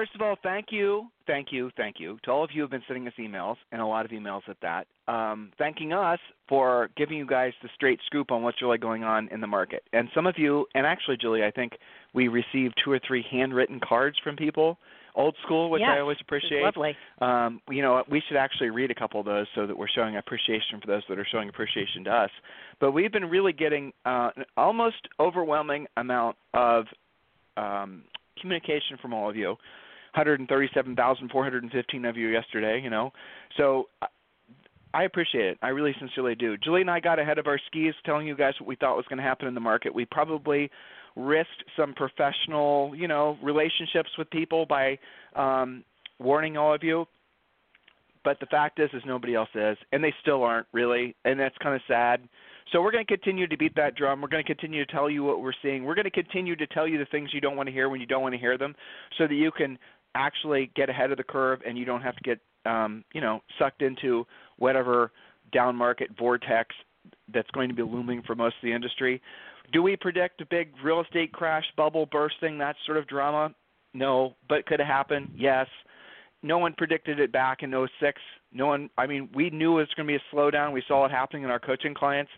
First of all, thank you, thank you, thank you to all of you who have been sending us emails, and a lot of emails at that, um, thanking us for giving you guys the straight scoop on what's really going on in the market. And some of you, and actually, Julie, I think we received two or three handwritten cards from people, old school, which yes, I always appreciate. Lovely. Um, you know, we should actually read a couple of those so that we're showing appreciation for those that are showing appreciation to us. But we've been really getting uh, an almost overwhelming amount of um, communication from all of you. 137,415 of you yesterday, you know. So I appreciate it. I really sincerely do. Julie and I got ahead of our skis telling you guys what we thought was going to happen in the market. We probably risked some professional, you know, relationships with people by um warning all of you. But the fact is is nobody else is and they still aren't really, and that's kind of sad. So we're going to continue to beat that drum. We're going to continue to tell you what we're seeing. We're going to continue to tell you the things you don't want to hear when you don't want to hear them so that you can actually get ahead of the curve and you don't have to get um, you know, sucked into whatever down market vortex that's going to be looming for most of the industry. Do we predict a big real estate crash, bubble bursting, that sort of drama? No, but could it happen? Yes. No one predicted it back in 06. No one I mean, we knew it was going to be a slowdown. We saw it happening in our coaching clients.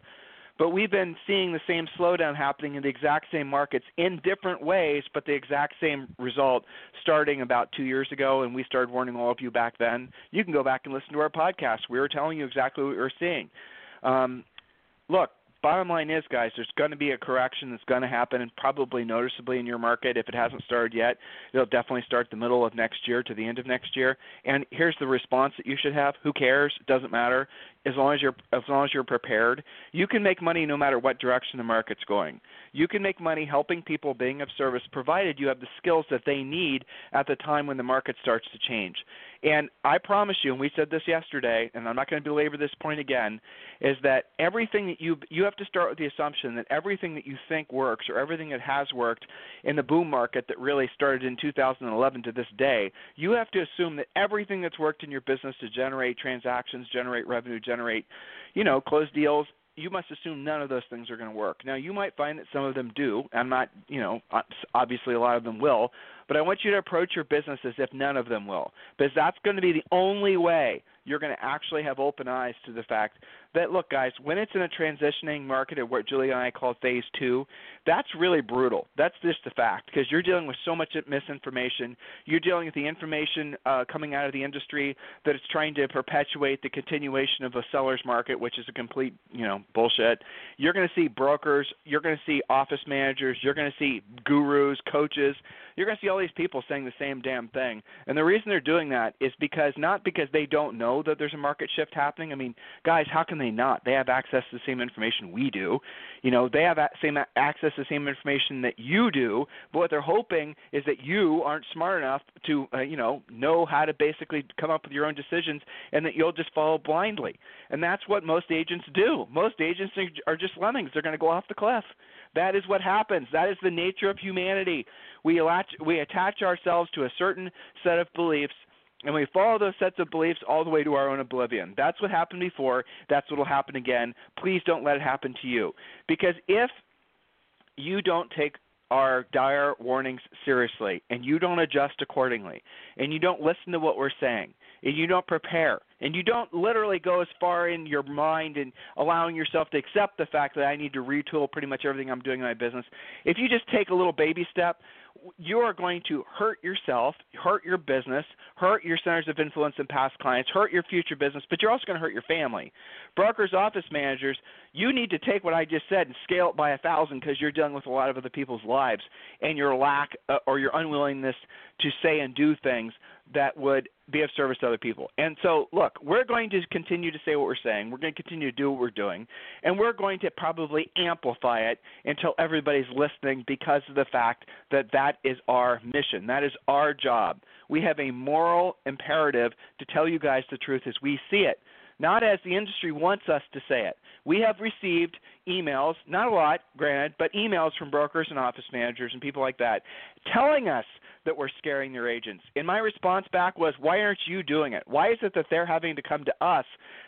But we've been seeing the same slowdown happening in the exact same markets in different ways, but the exact same result starting about two years ago, and we started warning all of you back then. You can go back and listen to our podcast. We were telling you exactly what we were seeing. Um, look, bottom line is, guys, there's going to be a correction that's going to happen, and probably noticeably in your market. If it hasn't started yet, it'll definitely start the middle of next year to the end of next year. And here's the response that you should have: Who cares? It doesn't matter. As long as you're as long as you're prepared, you can make money no matter what direction the market's going. You can make money helping people, being of service, provided you have the skills that they need at the time when the market starts to change. And I promise you, and we said this yesterday, and I'm not going to belabor this point again, is that everything that you you have to start with the assumption that everything that you think works or everything that has worked in the boom market that really started in 2011 to this day, you have to assume that everything that's worked in your business to generate transactions, generate revenue, generate, you know, close deals you must assume none of those things are going to work. Now, you might find that some of them do. I'm not, you know, obviously a lot of them will, but I want you to approach your business as if none of them will, because that's going to be the only way you're going to actually have open eyes to the fact that look guys when it's in a transitioning market or what julie and i call phase two that's really brutal. That's just the fact because you're dealing with so much misinformation. You're dealing with the information uh, coming out of the industry that it's trying to perpetuate the continuation of a seller's market which is a complete you know bullshit. You're going to see brokers you're going to see office managers you're going to see gurus coaches you're going to see all these people saying the same damn thing. And the reason they're doing that is because not because they don't know that there's a market shift happening. I mean, guys, how can they not? They have access to the same information we do. You know, they have same access to the same information that you do. But what they're hoping is that you aren't smart enough to, uh, you know, know how to basically come up with your own decisions, and that you'll just follow blindly. And that's what most agents do. Most agents are just lemmings. They're going to go off the cliff. That is what happens. That is the nature of humanity. We, attach, we attach ourselves to a certain set of beliefs and we follow those sets of beliefs all the way to our own oblivion. That's what happened before. That's what will happen again. Please don't let it happen to you. Because if you don't take our dire warnings seriously and you don't adjust accordingly and you don't listen to what we're saying and you don't prepare and you don't literally go as far in your mind and allowing yourself to accept the fact that I need to retool pretty much everything I'm doing in my business. If you just take a little baby step, you are going to hurt yourself, hurt your business, hurt your centers of influence and past clients, hurt your future business, but you're also going to hurt your family. Brokers, office managers, you need to take what I just said and scale it by a thousand because you're dealing with a lot of other people's lives and your lack uh, or your unwillingness to say and do things that would be of service to other people. And so, look, we're going to continue to say what we're saying. We're going to continue to do what we're doing, and we're going to probably amplify it until everybody's listening because of the fact that that is our mission. That is our job. We have a moral imperative to tell you guys the truth as we see it not as the industry wants us to say it. We have received emails, not a lot, granted, but emails from brokers and office managers and people like that telling us that we're scaring their agents. And my response back was, why aren't you doing it? Why is it that they're having to come to us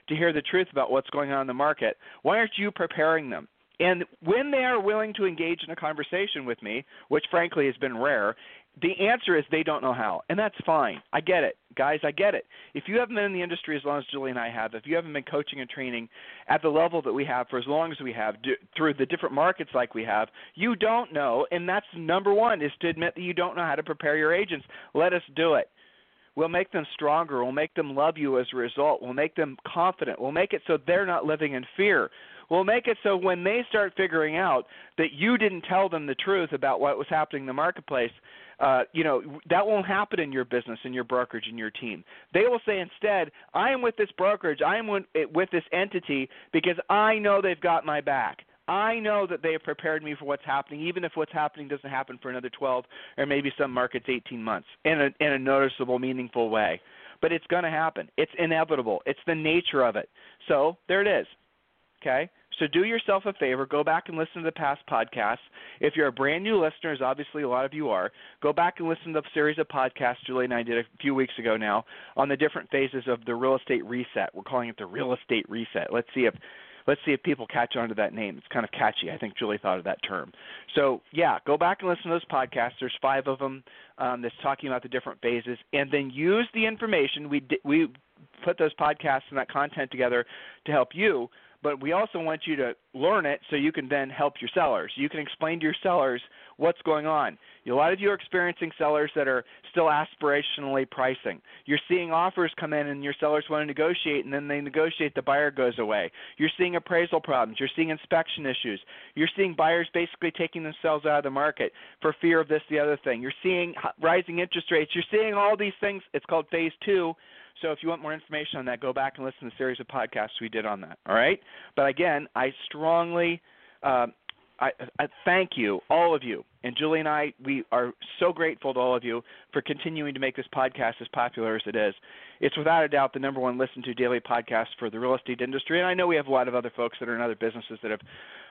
to hear the truth about what's going on in the market? Why aren't you preparing them? And when they are willing to engage in a conversation with me, which frankly has been rare, the answer is they don't know how, and that's fine. I get it, guys. I get it. If you haven't been in the industry as long as Julie and I have, if you haven't been coaching and training at the level that we have for as long as we have, do, through the different markets like we have, you don't know, and that's number one is to admit that you don't know how to prepare your agents. Let us do it. We'll make them stronger. We'll make them love you as a result. We'll make them confident. We'll make it so they're not living in fear. We'll make it so when they start figuring out that you didn't tell them the truth about what was happening in the marketplace, uh, you know that won't happen in your business, in your brokerage, in your team. They will say instead, "I am with this brokerage. I am with this entity because I know they've got my back." I know that they have prepared me for what's happening, even if what's happening doesn't happen for another 12 or maybe some markets 18 months in a, in a noticeable, meaningful way. But it's going to happen. It's inevitable. It's the nature of it. So there it is. Okay? So do yourself a favor, go back and listen to the past podcasts. If you're a brand new listener, as obviously a lot of you are, go back and listen to the series of podcasts Julie and I did a few weeks ago now on the different phases of the real estate reset. We're calling it the real estate reset. Let's see if let's see if people catch on to that name. It's kind of catchy. I think Julie thought of that term. So yeah, go back and listen to those podcasts. There's five of them um, that's talking about the different phases, and then use the information we we put those podcasts and that content together to help you but we also want you to learn it so you can then help your sellers. You can explain to your sellers what's going on. A lot of you are experiencing sellers that are still aspirationally pricing. You're seeing offers come in and your sellers want to negotiate and then they negotiate, the buyer goes away. You're seeing appraisal problems. You're seeing inspection issues. You're seeing buyers basically taking themselves out of the market for fear of this, the other thing. You're seeing rising interest rates. You're seeing all these things. It's called phase two so if you want more information on that, go back and listen to the series of podcasts we did on that. All right. But again, I strongly. Uh, I, I thank you, all of you, and Julie and I. We are so grateful to all of you for continuing to make this podcast as popular as it is. It's without a doubt the number one listened to daily podcast for the real estate industry, and I know we have a lot of other folks that are in other businesses that have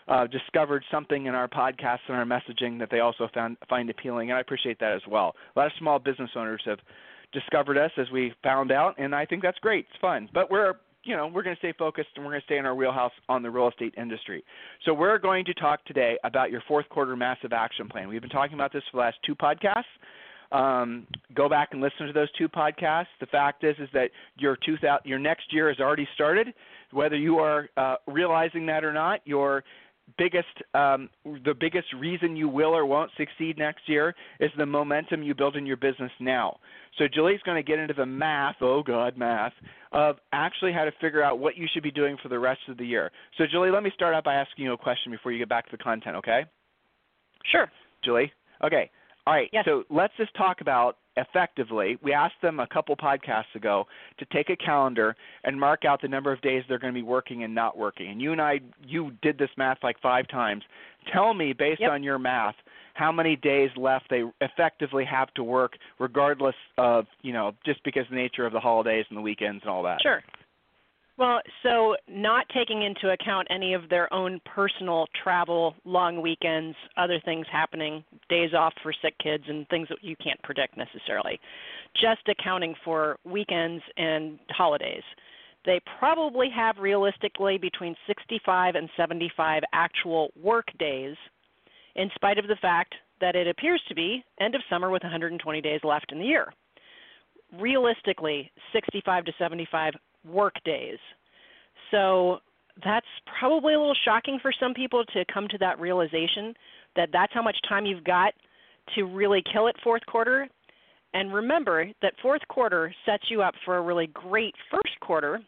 uh, discovered something in our podcasts and our messaging that they also found find appealing, and I appreciate that as well. A lot of small business owners have discovered us as we found out, and I think that's great. It's fun, but we're you know we're going to stay focused and we're going to stay in our wheelhouse on the real estate industry. So we're going to talk today about your fourth quarter massive action plan. We've been talking about this for the last two podcasts. Um, go back and listen to those two podcasts. The fact is, is that your 2000, your next year has already started. Whether you are uh, realizing that or not, your biggest um, the biggest reason you will or won't succeed next year is the momentum you build in your business now. So Julie's going to get into the math, oh god, math of actually how to figure out what you should be doing for the rest of the year. So Julie, let me start out by asking you a question before you get back to the content, okay? Sure. Julie. Okay. All right. Yes. So let's just talk about effectively. We asked them a couple podcasts ago to take a calendar and mark out the number of days they're going to be working and not working. And you and I, you did this math like five times. Tell me, based yep. on your math, how many days left they effectively have to work, regardless of you know just because of the nature of the holidays and the weekends and all that. Sure. Well, so not taking into account any of their own personal travel, long weekends, other things happening, days off for sick kids, and things that you can't predict necessarily, just accounting for weekends and holidays. They probably have realistically between 65 and 75 actual work days, in spite of the fact that it appears to be end of summer with 120 days left in the year. Realistically, 65 to 75 work days. So that's probably a little shocking for some people to come to that realization that that's how much time you've got to really kill it fourth quarter. And remember that fourth quarter sets you up for a really great first quarter.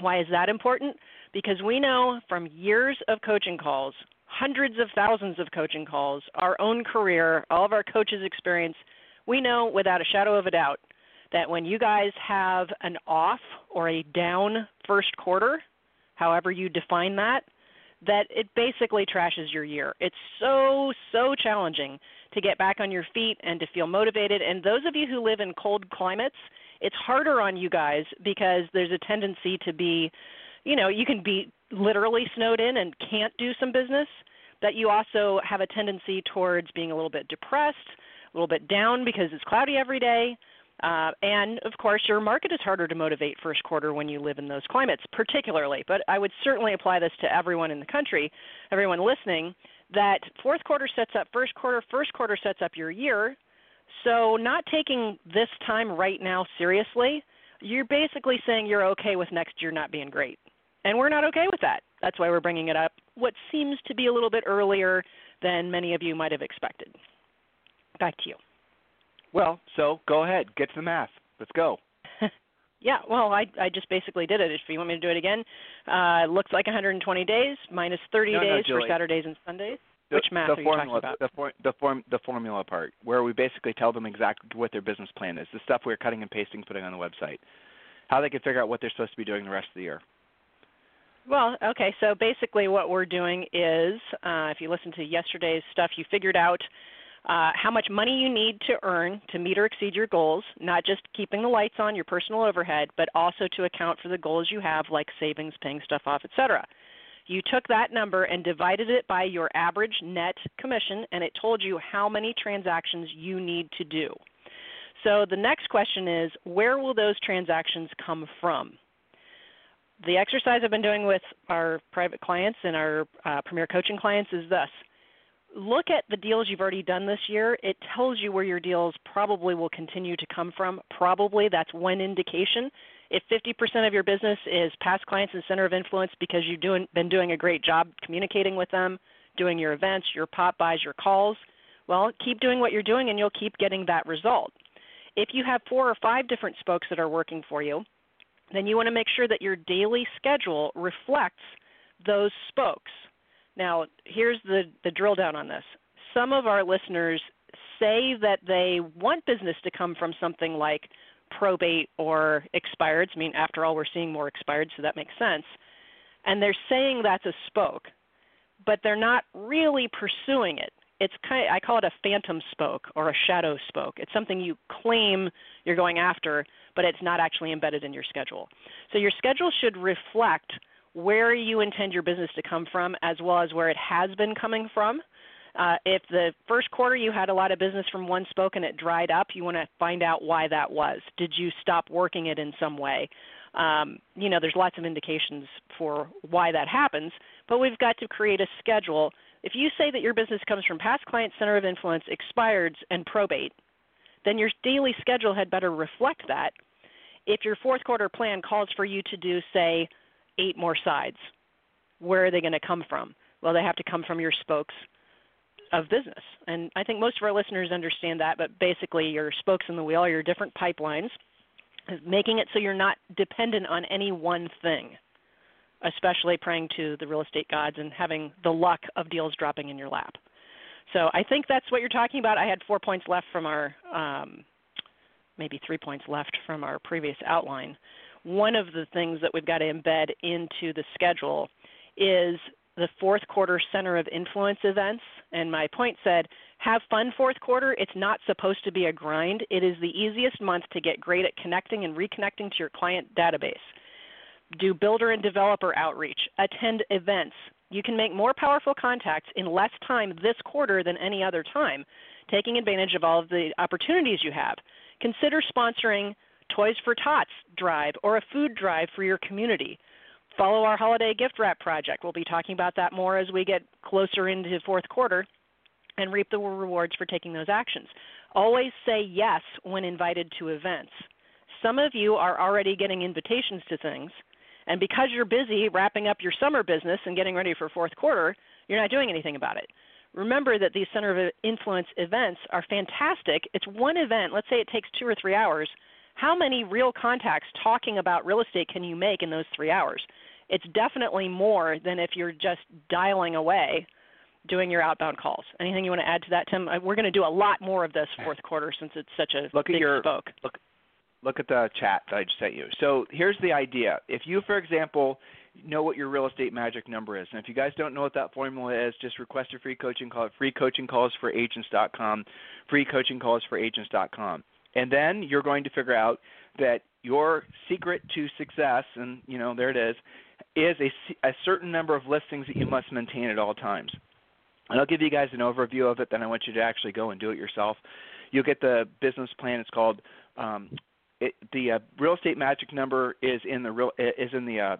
Why is that important? Because we know from years of coaching calls, hundreds of thousands of coaching calls, our own career, all of our coaches' experience, we know without a shadow of a doubt that when you guys have an off or a down first quarter, however you define that, that it basically trashes your year. It's so, so challenging to get back on your feet and to feel motivated. And those of you who live in cold climates, it's harder on you guys because there's a tendency to be, you know, you can be literally snowed in and can't do some business, but you also have a tendency towards being a little bit depressed, a little bit down because it's cloudy every day. Uh, and of course, your market is harder to motivate first quarter when you live in those climates, particularly. But I would certainly apply this to everyone in the country, everyone listening, that fourth quarter sets up first quarter, first quarter sets up your year. So, not taking this time right now seriously, you're basically saying you're okay with next year not being great. And we're not okay with that. That's why we're bringing it up what seems to be a little bit earlier than many of you might have expected. Back to you. Well, so go ahead, get to the math. Let's go. yeah, well, I I just basically did it. If you want me to do it again, uh, it looks like 120 days minus 30 no, days no, for Saturdays and Sundays. The, Which math the are formula, you talking about? The, for, the, form, the formula part, where we basically tell them exactly what their business plan is, the stuff we're cutting and pasting, putting on the website, how they can figure out what they're supposed to be doing the rest of the year. Well, okay, so basically what we're doing is, uh, if you listen to yesterday's stuff, you figured out uh, how much money you need to earn to meet or exceed your goals, not just keeping the lights on, your personal overhead, but also to account for the goals you have, like savings, paying stuff off, etc. You took that number and divided it by your average net commission, and it told you how many transactions you need to do. So the next question is where will those transactions come from? The exercise I've been doing with our private clients and our uh, premier coaching clients is this look at the deals you've already done this year. It tells you where your deals probably will continue to come from. Probably that's one indication. If 50% of your business is past clients and center of influence because you've doing, been doing a great job communicating with them, doing your events, your pop-bys, your calls, well, keep doing what you're doing and you'll keep getting that result. If you have four or five different spokes that are working for you, then you want to make sure that your daily schedule reflects those spokes. Now, here's the, the drill down on this. Some of our listeners say that they want business to come from something like probate or expireds. I mean, after all, we're seeing more expired, so that makes sense. And they're saying that's a spoke, but they're not really pursuing it. It's kind of, I call it a phantom spoke or a shadow spoke. It's something you claim you're going after, but it's not actually embedded in your schedule. So your schedule should reflect where you intend your business to come from as well as where it has been coming from. Uh, if the first quarter you had a lot of business from one spoke and it dried up, you want to find out why that was. Did you stop working it in some way? Um, you know, there's lots of indications for why that happens, but we've got to create a schedule. If you say that your business comes from past client center of influence, expireds, and probate, then your daily schedule had better reflect that. If your fourth quarter plan calls for you to do, say, eight more sides, where are they going to come from? Well, they have to come from your spokes of business. And I think most of our listeners understand that, but basically, your spokes in the wheel are your different pipelines, making it so you're not dependent on any one thing, especially praying to the real estate gods and having the luck of deals dropping in your lap. So I think that's what you're talking about. I had four points left from our, um, maybe three points left from our previous outline. One of the things that we've got to embed into the schedule is the fourth quarter center of influence events. And my point said, have fun fourth quarter. It's not supposed to be a grind. It is the easiest month to get great at connecting and reconnecting to your client database. Do builder and developer outreach, attend events, you can make more powerful contacts in less time this quarter than any other time, taking advantage of all of the opportunities you have. Consider sponsoring Toys for Tots drive or a food drive for your community. Follow our holiday gift wrap project. We'll be talking about that more as we get closer into fourth quarter and reap the rewards for taking those actions. Always say yes when invited to events. Some of you are already getting invitations to things and because you're busy wrapping up your summer business and getting ready for fourth quarter, you're not doing anything about it. Remember that these center of influence events are fantastic. It's one event, let's say it takes two or three hours. How many real contacts talking about real estate can you make in those three hours? It's definitely more than if you're just dialing away doing your outbound calls. Anything you want to add to that, Tim? Uh, we're going to do a lot more of this fourth quarter since it's such a look big at your, spoke. Look, look at the chat that I just sent you. So here's the idea. If you, for example, know what your real estate magic number is, and if you guys don't know what that formula is, just request a free coaching call at freecoachingcallsforagents.com, freecoachingcallsforagents.com. And then you're going to figure out that your secret to success, and you know there it is, is a, a certain number of listings that you must maintain at all times. And I'll give you guys an overview of it. Then I want you to actually go and do it yourself. You'll get the business plan. It's called um, it, the uh, real estate magic number is in the real is in the uh,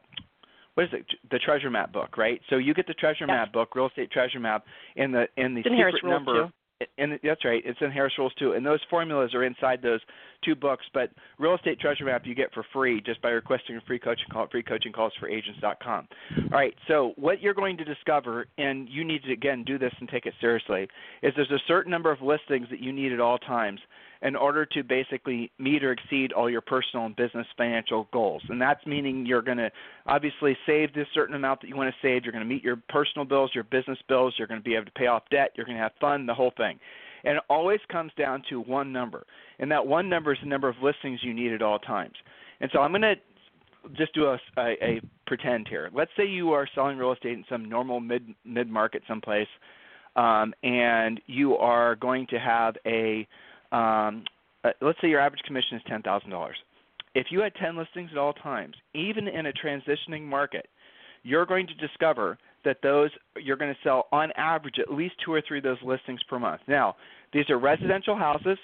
what is it the treasure map book right so you get the treasure yes. map book real estate treasure map in the in the it's secret number and that's right. It's in Harris Rules too, and those formulas are inside those two books. But Real Estate Treasure Map you get for free just by requesting a free coaching call at freecoachingcallsforagents.com. All right. So what you're going to discover, and you need to again do this and take it seriously, is there's a certain number of listings that you need at all times in order to basically meet or exceed all your personal and business financial goals. And that's meaning you're going to obviously save this certain amount that you want to save. You're going to meet your personal bills, your business bills. You're going to be able to pay off debt. You're going to have fun, the whole thing. And it always comes down to one number. And that one number is the number of listings you need at all times. And so I'm going to just do a, a, a pretend here. Let's say you are selling real estate in some normal mid mid market someplace, um, and you are going to have a um, uh, let's say your average commission is ten thousand dollars. If you had ten listings at all times, even in a transitioning market, you're going to discover that those you're going to sell on average at least two or three of those listings per month. Now, these are residential houses,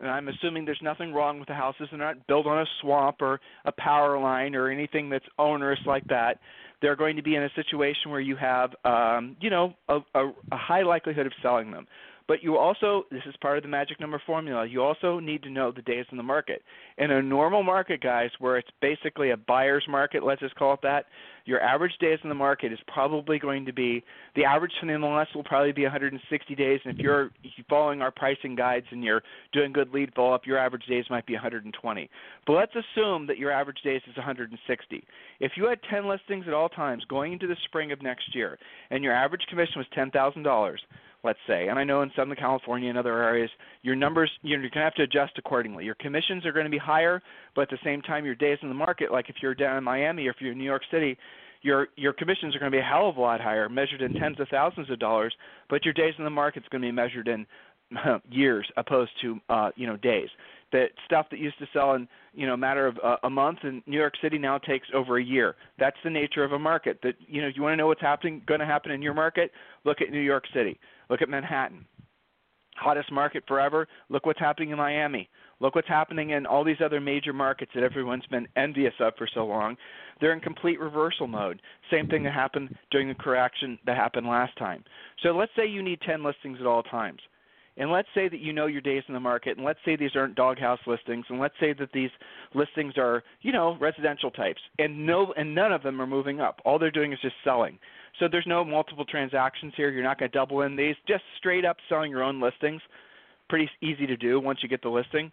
and I'm assuming there's nothing wrong with the houses. They're not built on a swamp or a power line or anything that's onerous like that. They're going to be in a situation where you have, um, you know, a, a, a high likelihood of selling them. But you also, this is part of the magic number formula, you also need to know the days in the market. In a normal market, guys, where it's basically a buyer's market, let's just call it that, your average days in the market is probably going to be, the average for the MLS will probably be 160 days. And if you're following our pricing guides and you're doing good lead follow up, your average days might be 120. But let's assume that your average days is 160. If you had 10 listings at all times going into the spring of next year and your average commission was $10,000, let's say, and I know in Southern California and other areas, your numbers you're going to have to adjust accordingly. Your commissions are going to be higher, but at the same time, your days in the market, like if you're down in Miami or if you're in New York City, your your commissions are going to be a hell of a lot higher, measured in tens of thousands of dollars, but your days in the market is going to be measured in years opposed to uh, you know days. That stuff that used to sell in you know a matter of uh, a month in New York City now takes over a year. That's the nature of a market. That you know you want to know what's happening going to happen in your market. Look at New York City. Look at Manhattan. Hottest market forever. Look what's happening in Miami. Look what's happening in all these other major markets that everyone's been envious of for so long. They're in complete reversal mode. Same thing that happened during the correction that happened last time. So let's say you need 10 listings at all times. And let's say that you know your days in the market, and let's say these aren't doghouse listings, and let's say that these listings are, you know, residential types, and no, and none of them are moving up. All they're doing is just selling. So there's no multiple transactions here. You're not going to double in these. Just straight up selling your own listings. Pretty easy to do once you get the listing.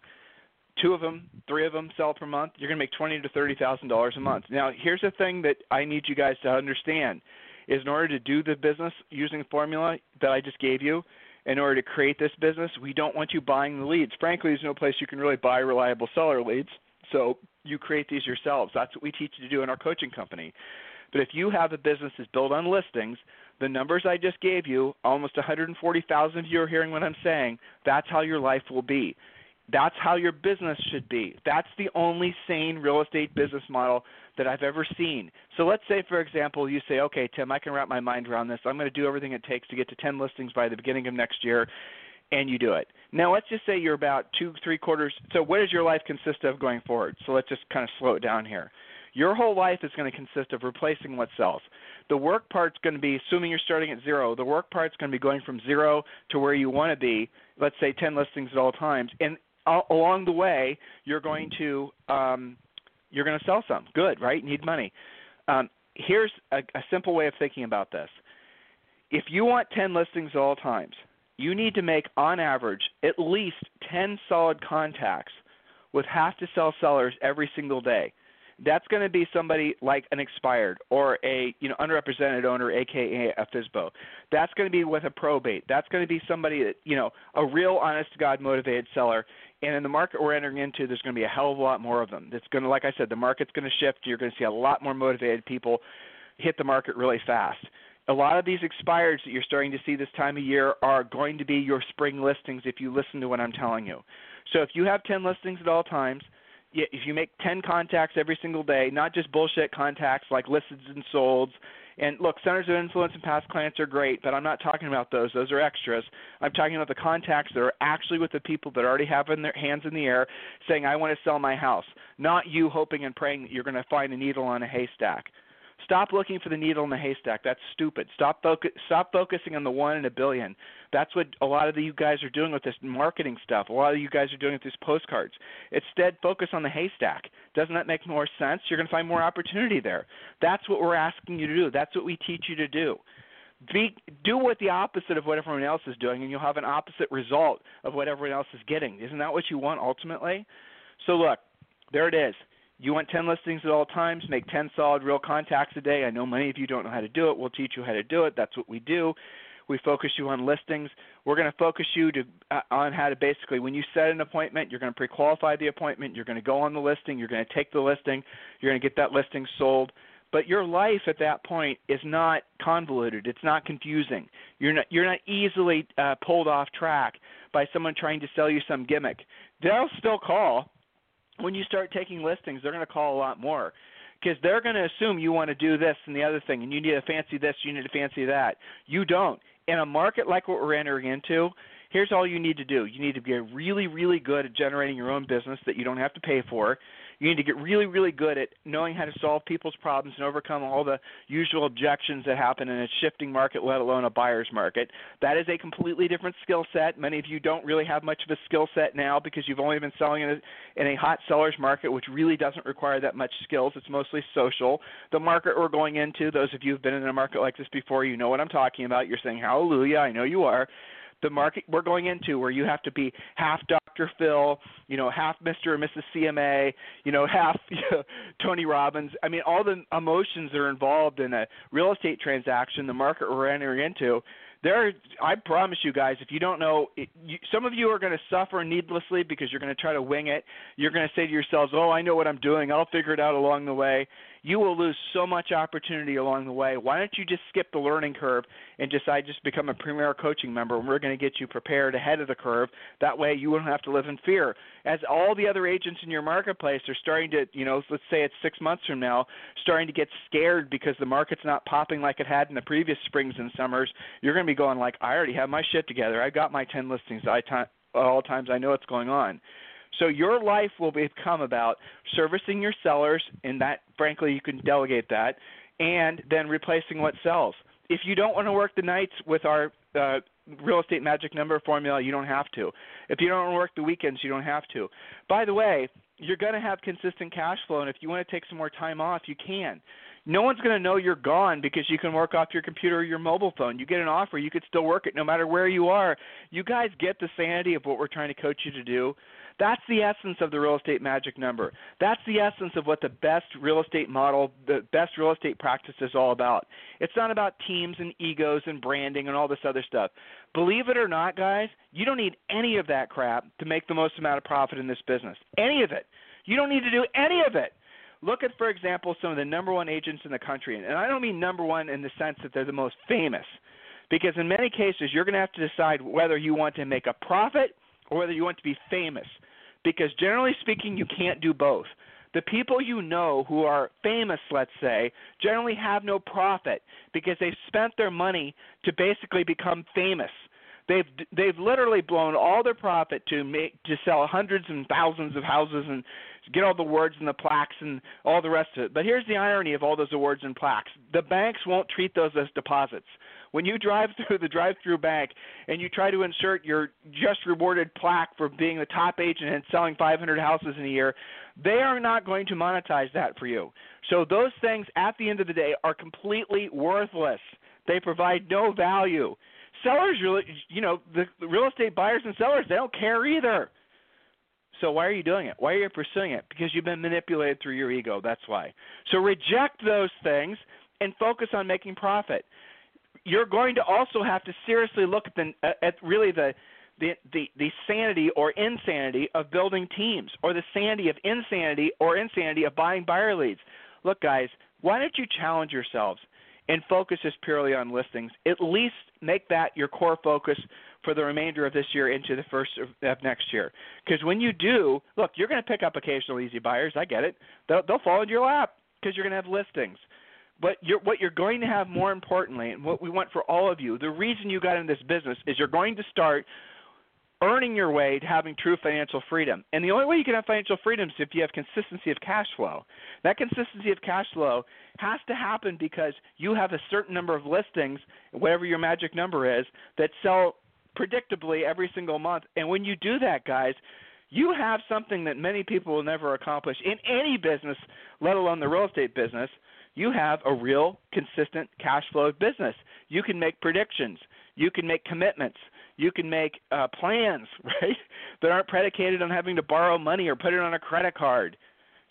Two of them, three of them sell per month. You're going to make twenty to thirty thousand dollars a month. Now, here's the thing that I need you guys to understand: is in order to do the business using the formula that I just gave you, in order to create this business, we don't want you buying the leads. Frankly, there's no place you can really buy reliable seller leads. So you create these yourselves. That's what we teach you to do in our coaching company. But if you have a business that's built on listings, the numbers I just gave you, almost 140,000 of you are hearing what I'm saying, that's how your life will be. That's how your business should be. That's the only sane real estate business model that I've ever seen. So let's say, for example, you say, okay, Tim, I can wrap my mind around this. I'm going to do everything it takes to get to 10 listings by the beginning of next year, and you do it. Now, let's just say you're about two, three quarters. So, what does your life consist of going forward? So, let's just kind of slow it down here. Your whole life is going to consist of replacing what sells. The work part's going to be, assuming you're starting at zero, the work part's going to be going from zero to where you want to be, let's say 10 listings at all times. And along the way, you're going to um, you're going to sell some. Good, right? Need money. Um, here's a, a simple way of thinking about this. If you want 10 listings at all times, you need to make, on average, at least 10 solid contacts with half to sell sellers every single day that's going to be somebody like an expired or a you know underrepresented owner, aka a FSBO. That's going to be with a probate. That's going to be somebody that you know a real honest to God motivated seller. And in the market we're entering into, there's going to be a hell of a lot more of them. It's going to, like I said, the market's going to shift. You're going to see a lot more motivated people hit the market really fast. A lot of these expireds that you're starting to see this time of year are going to be your spring listings if you listen to what I'm telling you. So if you have 10 listings at all times, if you make 10 contacts every single day, not just bullshit contacts like listed and solds, and look, centers of influence and past clients are great, but I'm not talking about those. Those are extras. I'm talking about the contacts that are actually with the people that already have in their hands in the air saying, I want to sell my house. Not you hoping and praying that you're going to find a needle on a haystack. Stop looking for the needle in the haystack. That's stupid. Stop focus. Stop focusing on the one in a billion. That's what a lot of you guys are doing with this marketing stuff. A lot of you guys are doing with these postcards. Instead, focus on the haystack. Doesn't that make more sense? You're going to find more opportunity there. That's what we're asking you to do. That's what we teach you to do. Be, do what the opposite of what everyone else is doing, and you'll have an opposite result of what everyone else is getting. Isn't that what you want ultimately? So look, there it is. You want 10 listings at all times, make 10 solid real contacts a day. I know many of you don't know how to do it. We'll teach you how to do it. That's what we do. We focus you on listings. We're going to focus you to, uh, on how to basically, when you set an appointment, you're going to pre-qualify the appointment. You're going to go on the listing. You're going to take the listing. You're going to get that listing sold. But your life at that point is not convoluted. It's not confusing. You're not you're not easily uh, pulled off track by someone trying to sell you some gimmick. They'll still call when you start taking listings, they're going to call a lot more because they're going to assume you want to do this and the other thing, and you need to fancy this, you need to fancy that. You don't. In a market like what we're entering into, here's all you need to do. You need to be really, really good at generating your own business that you don't have to pay for. You need to get really, really good at knowing how to solve people's problems and overcome all the usual objections that happen in a shifting market, let alone a buyer's market. That is a completely different skill set. Many of you don't really have much of a skill set now because you've only been selling in a, in a hot seller's market, which really doesn't require that much skills. It's mostly social. The market we're going into, those of you who've been in a market like this before, you know what I'm talking about. You're saying, Hallelujah, I know you are the market we're going into where you have to be half Dr. Phil, you know, half Mr. or Mrs. CMA, you know, half you know, Tony Robbins. I mean, all the emotions that are involved in a real estate transaction, the market we're entering into, there are, I promise you guys if you don't know it, you, some of you are going to suffer needlessly because you're going to try to wing it you're going to say to yourselves oh I know what I'm doing I'll figure it out along the way you will lose so much opportunity along the way. Why don't you just skip the learning curve and decide just become a premier coaching member and we're going to get you prepared ahead of the curve. That way you won't have to live in fear. As all the other agents in your marketplace are starting to, you know, let's say it's 6 months from now, starting to get scared because the market's not popping like it had in the previous springs and summers, you're going to be going like, I already have my shit together. I got my 10 listings. I I t- all times I know what's going on. So your life will become about servicing your sellers, and that, frankly, you can delegate that, and then replacing what sells. If you don't want to work the nights with our uh, real estate magic number formula, you don't have to. If you don't want to work the weekends, you don't have to. By the way, you're going to have consistent cash flow, and if you want to take some more time off, you can. No one's going to know you're gone because you can work off your computer or your mobile phone. You get an offer, you could still work it no matter where you are. You guys get the sanity of what we're trying to coach you to do. That's the essence of the real estate magic number. That's the essence of what the best real estate model, the best real estate practice is all about. It's not about teams and egos and branding and all this other stuff. Believe it or not, guys, you don't need any of that crap to make the most amount of profit in this business. Any of it. You don't need to do any of it. Look at, for example, some of the number one agents in the country. And I don't mean number one in the sense that they're the most famous, because in many cases, you're going to have to decide whether you want to make a profit or whether you want to be famous because generally speaking, you can't do both. The people you know who are famous, let's say, generally have no profit because they've spent their money to basically become famous. They've they've literally blown all their profit to make to sell hundreds and thousands of houses and get all the awards and the plaques and all the rest of it. But here's the irony of all those awards and plaques: the banks won't treat those as deposits. When you drive through the drive-through bank and you try to insert your just rewarded plaque for being the top agent and selling 500 houses in a year, they are not going to monetize that for you. So those things at the end of the day are completely worthless. They provide no value. Sellers really, you know, the real estate buyers and sellers, they don't care either. So why are you doing it? Why are you pursuing it? Because you've been manipulated through your ego. That's why. So reject those things and focus on making profit you're going to also have to seriously look at the uh, at really the the, the, the sanity or insanity of building teams or the sanity of insanity or insanity of buying buyer leads. Look, guys, why don't you challenge yourselves and focus just purely on listings? At least make that your core focus for the remainder of this year into the first of next year. Because when you do, look, you're going to pick up occasional easy buyers. I get it. They'll, they'll fall into your lap because you're going to have listings. But you're, what you're going to have more importantly, and what we want for all of you, the reason you got in this business is you're going to start earning your way to having true financial freedom. And the only way you can have financial freedom is if you have consistency of cash flow. That consistency of cash flow has to happen because you have a certain number of listings, whatever your magic number is, that sell predictably every single month. And when you do that, guys, you have something that many people will never accomplish in any business, let alone the real estate business. You have a real consistent cash flow business. You can make predictions. You can make commitments. You can make uh, plans, right, that aren't predicated on having to borrow money or put it on a credit card.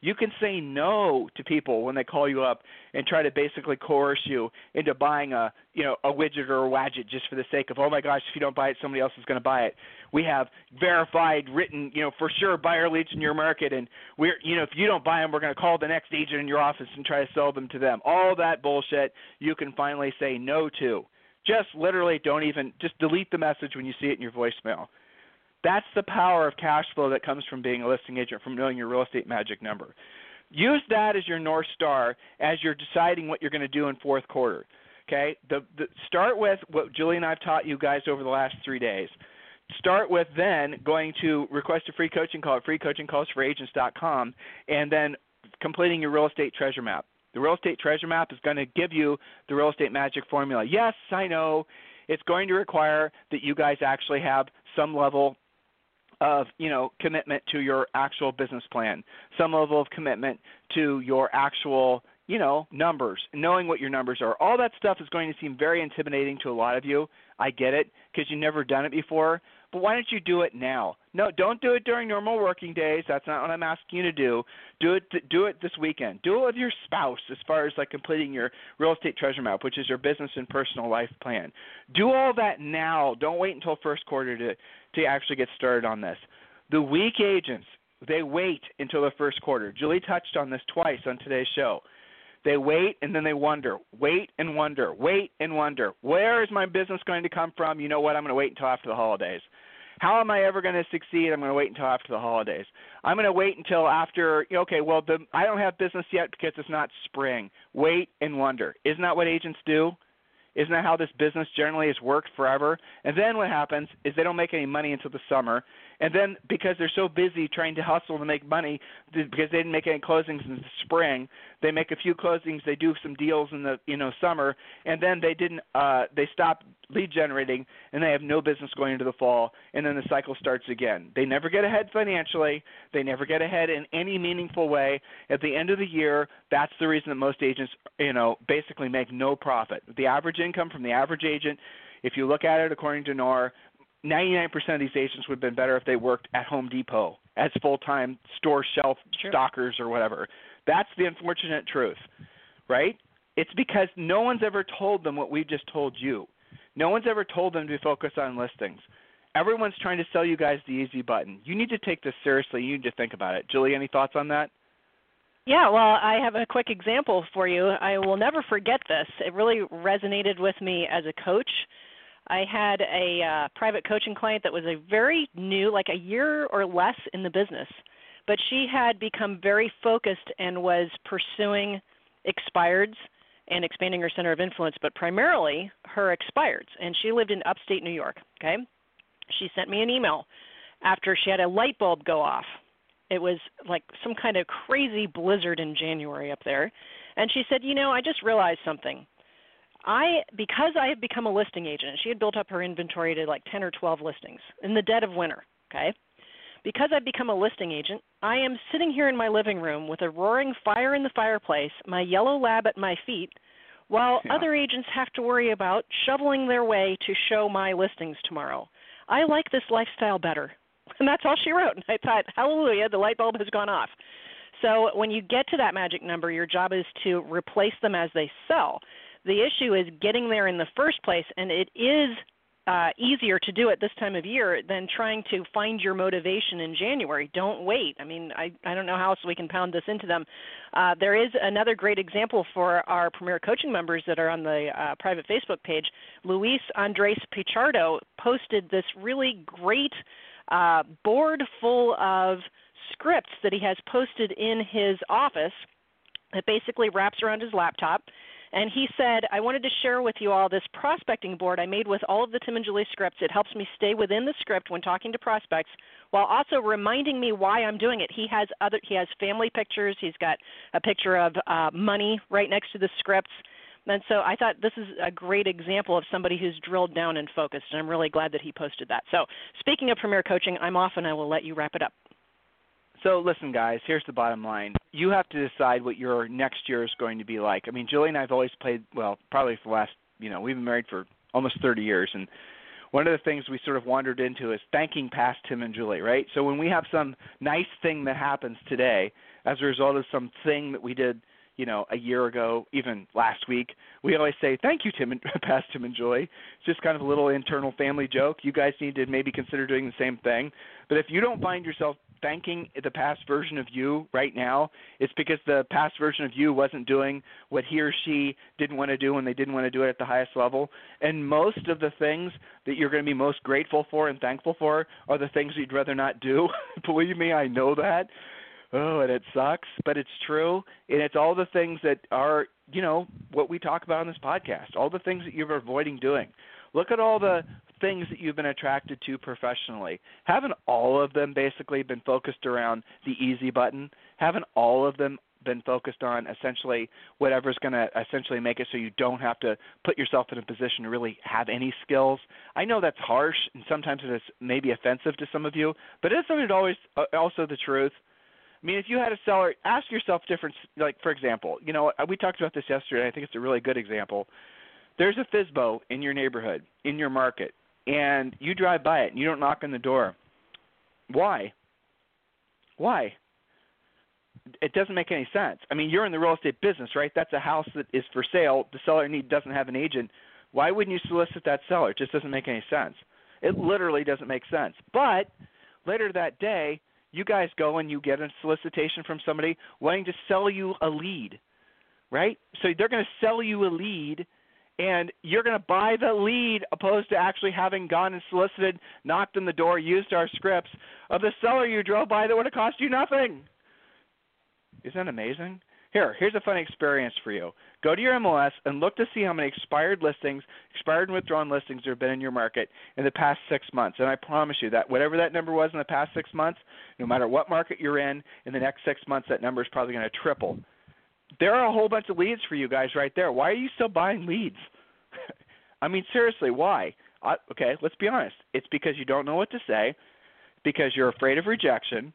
You can say no to people when they call you up and try to basically coerce you into buying a you know a widget or a widget just for the sake of oh my gosh if you don't buy it somebody else is going to buy it. We have verified written you know for sure buyer leads in your market and we're you know if you don't buy them we're going to call the next agent in your office and try to sell them to them. All that bullshit you can finally say no to. Just literally don't even just delete the message when you see it in your voicemail. That's the power of cash flow that comes from being a listing agent, from knowing your real estate magic number. Use that as your north star as you're deciding what you're going to do in fourth quarter. Okay, the, the start with what Julie and I've taught you guys over the last three days. Start with then going to request a free coaching call at freecoachingcallsforagents.com and then completing your real estate treasure map. The real estate treasure map is going to give you the real estate magic formula. Yes, I know it's going to require that you guys actually have some level of you know commitment to your actual business plan, some level of commitment to your actual you know numbers, knowing what your numbers are. All that stuff is going to seem very intimidating to a lot of you. I get it because you've never done it before. But why don't you do it now? No, don't do it during normal working days. That's not what I'm asking you to do. Do it do it this weekend. Do it with your spouse as far as like completing your real estate treasure map, which is your business and personal life plan. Do all that now. Don't wait until first quarter to to actually get started on this. The weak agents, they wait until the first quarter. Julie touched on this twice on today's show. They wait and then they wonder, wait and wonder, wait and wonder. Where is my business going to come from? You know what? I'm going to wait until after the holidays. How am I ever going to succeed? I'm going to wait until after the holidays. I'm going to wait until after. Okay, well, the, I don't have business yet because it's not spring. Wait and wonder. Isn't that what agents do? Isn't that how this business generally has worked forever? And then what happens is they don't make any money until the summer. And then because they're so busy trying to hustle to make money because they didn't make any closings in the spring, they make a few closings, they do some deals in the you know summer, and then they didn't uh they stop lead generating and they have no business going into the fall and then the cycle starts again. They never get ahead financially, they never get ahead in any meaningful way. At the end of the year, that's the reason that most agents, you know, basically make no profit. The average income from the average agent if you look at it according to NAR, 99% of these agents would have been better if they worked at Home Depot as full-time store shelf sure. stockers or whatever. That's the unfortunate truth, right? It's because no one's ever told them what we've just told you. No one's ever told them to focus on listings. Everyone's trying to sell you guys the easy button. You need to take this seriously. You need to think about it. Julie, any thoughts on that? Yeah, well, I have a quick example for you. I will never forget this. It really resonated with me as a coach. I had a uh, private coaching client that was a very new, like a year or less in the business, but she had become very focused and was pursuing expireds and expanding her center of influence, but primarily her expireds. And she lived in upstate New York. Okay, she sent me an email after she had a light bulb go off. It was like some kind of crazy blizzard in January up there. And she said, You know, I just realized something. I because I have become a listing agent, she had built up her inventory to like 10 or 12 listings in the dead of winter, okay? Because I've become a listing agent, I am sitting here in my living room with a roaring fire in the fireplace, my yellow lab at my feet, while yeah. other agents have to worry about shoveling their way to show my listings tomorrow. I like this lifestyle better. And that's all she wrote. And I thought, hallelujah, the light bulb has gone off. So when you get to that magic number, your job is to replace them as they sell. The issue is getting there in the first place, and it is uh, easier to do it this time of year than trying to find your motivation in January. Don't wait. I mean, I, I don't know how else we can pound this into them. Uh, there is another great example for our Premier Coaching members that are on the uh, private Facebook page. Luis Andres Pichardo posted this really great uh, board full of scripts that he has posted in his office that basically wraps around his laptop and he said, I wanted to share with you all this prospecting board I made with all of the Tim and Julie scripts. It helps me stay within the script when talking to prospects while also reminding me why I'm doing it. He has other he has family pictures, he's got a picture of uh, money right next to the scripts. And so I thought this is a great example of somebody who's drilled down and focused, and I'm really glad that he posted that. So, speaking of Premier Coaching, I'm off and I will let you wrap it up. So listen, guys. Here's the bottom line. You have to decide what your next year is going to be like. I mean, Julie and I've always played well, probably for the last, you know, we've been married for almost 30 years, and one of the things we sort of wandered into is thanking past Tim and Julie, right? So when we have some nice thing that happens today as a result of some thing that we did, you know, a year ago, even last week, we always say thank you, Tim and past Tim and Joy. It's just kind of a little internal family joke. You guys need to maybe consider doing the same thing. But if you don't find yourself thanking the past version of you right now, it's because the past version of you wasn't doing what he or she didn't want to do and they didn't want to do it at the highest level. And most of the things that you're going to be most grateful for and thankful for are the things you'd rather not do. Believe me, I know that. Oh, and it sucks, but it's true. And it's all the things that are, you know, what we talk about on this podcast, all the things that you're avoiding doing. Look at all the things that you've been attracted to professionally. Haven't all of them basically been focused around the easy button? Haven't all of them been focused on essentially whatever's going to essentially make it so you don't have to put yourself in a position to really have any skills. I know that's harsh and sometimes it is maybe offensive to some of you, but isn't it always uh, also the truth? I mean, if you had a seller, ask yourself different. Like for example, you know, we talked about this yesterday. I think it's a really good example. There's a FSBO in your neighborhood, in your market and you drive by it and you don't knock on the door. Why? Why? It doesn't make any sense. I mean, you're in the real estate business, right? That's a house that is for sale. The seller need doesn't have an agent. Why wouldn't you solicit that seller? It just doesn't make any sense. It literally doesn't make sense. But later that day, you guys go and you get a solicitation from somebody wanting to sell you a lead, right? So they're going to sell you a lead and you're going to buy the lead opposed to actually having gone and solicited, knocked on the door, used our scripts of the seller you drove by that would have cost you nothing. Isn't that amazing? Here, here's a fun experience for you. Go to your MLS and look to see how many expired listings, expired and withdrawn listings there have been in your market in the past six months. And I promise you that whatever that number was in the past six months, no matter what market you're in, in the next six months, that number is probably going to triple there are a whole bunch of leads for you guys right there. Why are you still buying leads? I mean, seriously, why? Uh, okay, let's be honest. It's because you don't know what to say, because you're afraid of rejection,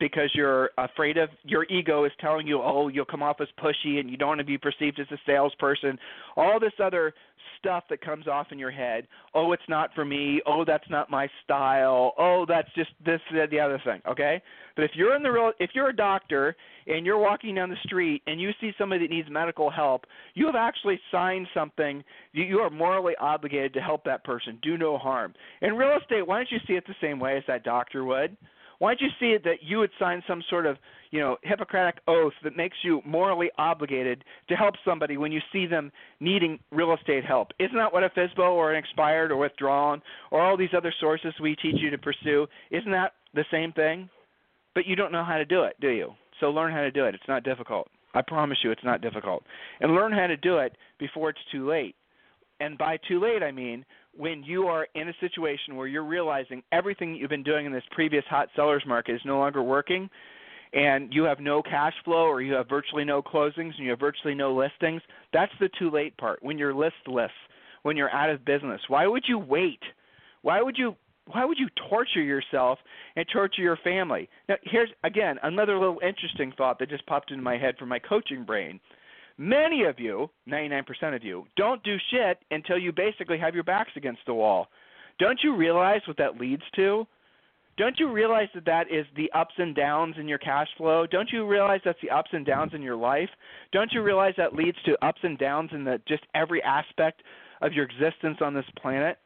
because you're afraid of your ego is telling you, oh, you'll come off as pushy and you don't want to be perceived as a salesperson. All this other stuff that comes off in your head. Oh, it's not for me. Oh, that's not my style. Oh, that's just this, the other thing. Okay, but if you're in the real, if you're a doctor and you're walking down the street and you see somebody that needs medical help, you have actually signed something. You, you are morally obligated to help that person. Do no harm. In real estate, why don't you see it the same way as that doctor would? Why don't you see it that you would sign some sort of, you know, Hippocratic oath that makes you morally obligated to help somebody when you see them needing real estate help? Isn't that what a FSBO or an expired or withdrawn or all these other sources we teach you to pursue? Isn't that the same thing? But you don't know how to do it, do you? So learn how to do it. It's not difficult. I promise you it's not difficult. And learn how to do it before it's too late. And by too late, I mean when you are in a situation where you're realizing everything you've been doing in this previous hot sellers market is no longer working and you have no cash flow or you have virtually no closings and you have virtually no listings, that's the too late part. When you're listless, when you're out of business, why would you wait? Why would you why would you torture yourself and torture your family? Now, here's again another little interesting thought that just popped into my head from my coaching brain. Many of you, 99% of you, don't do shit until you basically have your backs against the wall. Don't you realize what that leads to? Don't you realize that that is the ups and downs in your cash flow? Don't you realize that's the ups and downs in your life? Don't you realize that leads to ups and downs in the just every aspect of your existence on this planet?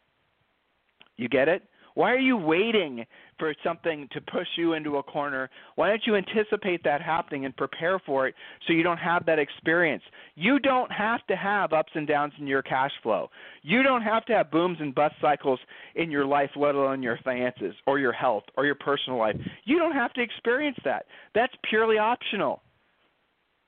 You get it? Why are you waiting for something to push you into a corner? Why don't you anticipate that happening and prepare for it so you don't have that experience? You don't have to have ups and downs in your cash flow. You don't have to have booms and bust cycles in your life, let alone your finances or your health or your personal life. You don't have to experience that. That's purely optional.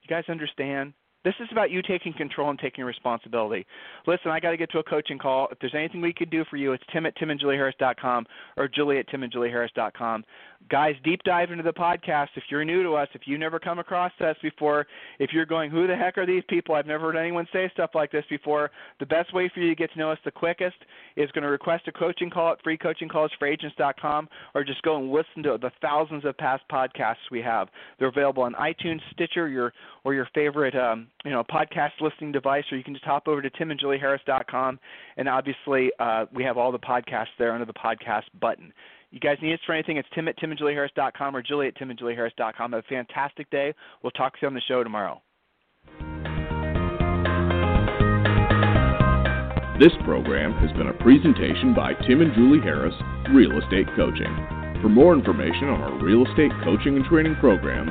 You guys understand? This is about you taking control and taking responsibility. Listen, I got to get to a coaching call. If there's anything we could do for you, it's tim at timandjulieharris.com or julie at timandjulieharris.com. Guys, deep dive into the podcast. If you're new to us, if you never come across us before, if you're going, who the heck are these people? I've never heard anyone say stuff like this before. The best way for you to get to know us the quickest is going to request a coaching call at freecoachingcallsforagents.com or just go and listen to the thousands of past podcasts we have. They're available on iTunes, Stitcher, your or your favorite um, you know podcast listening device, or you can just hop over to timandjulieharris.com, and obviously uh, we have all the podcasts there under the podcast button. You guys need us for anything? It's tim at timandjulieharris.com or julie at timandjulieharris.com. Have a fantastic day. We'll talk to you on the show tomorrow. This program has been a presentation by Tim and Julie Harris, Real Estate Coaching. For more information on our real estate coaching and training programs,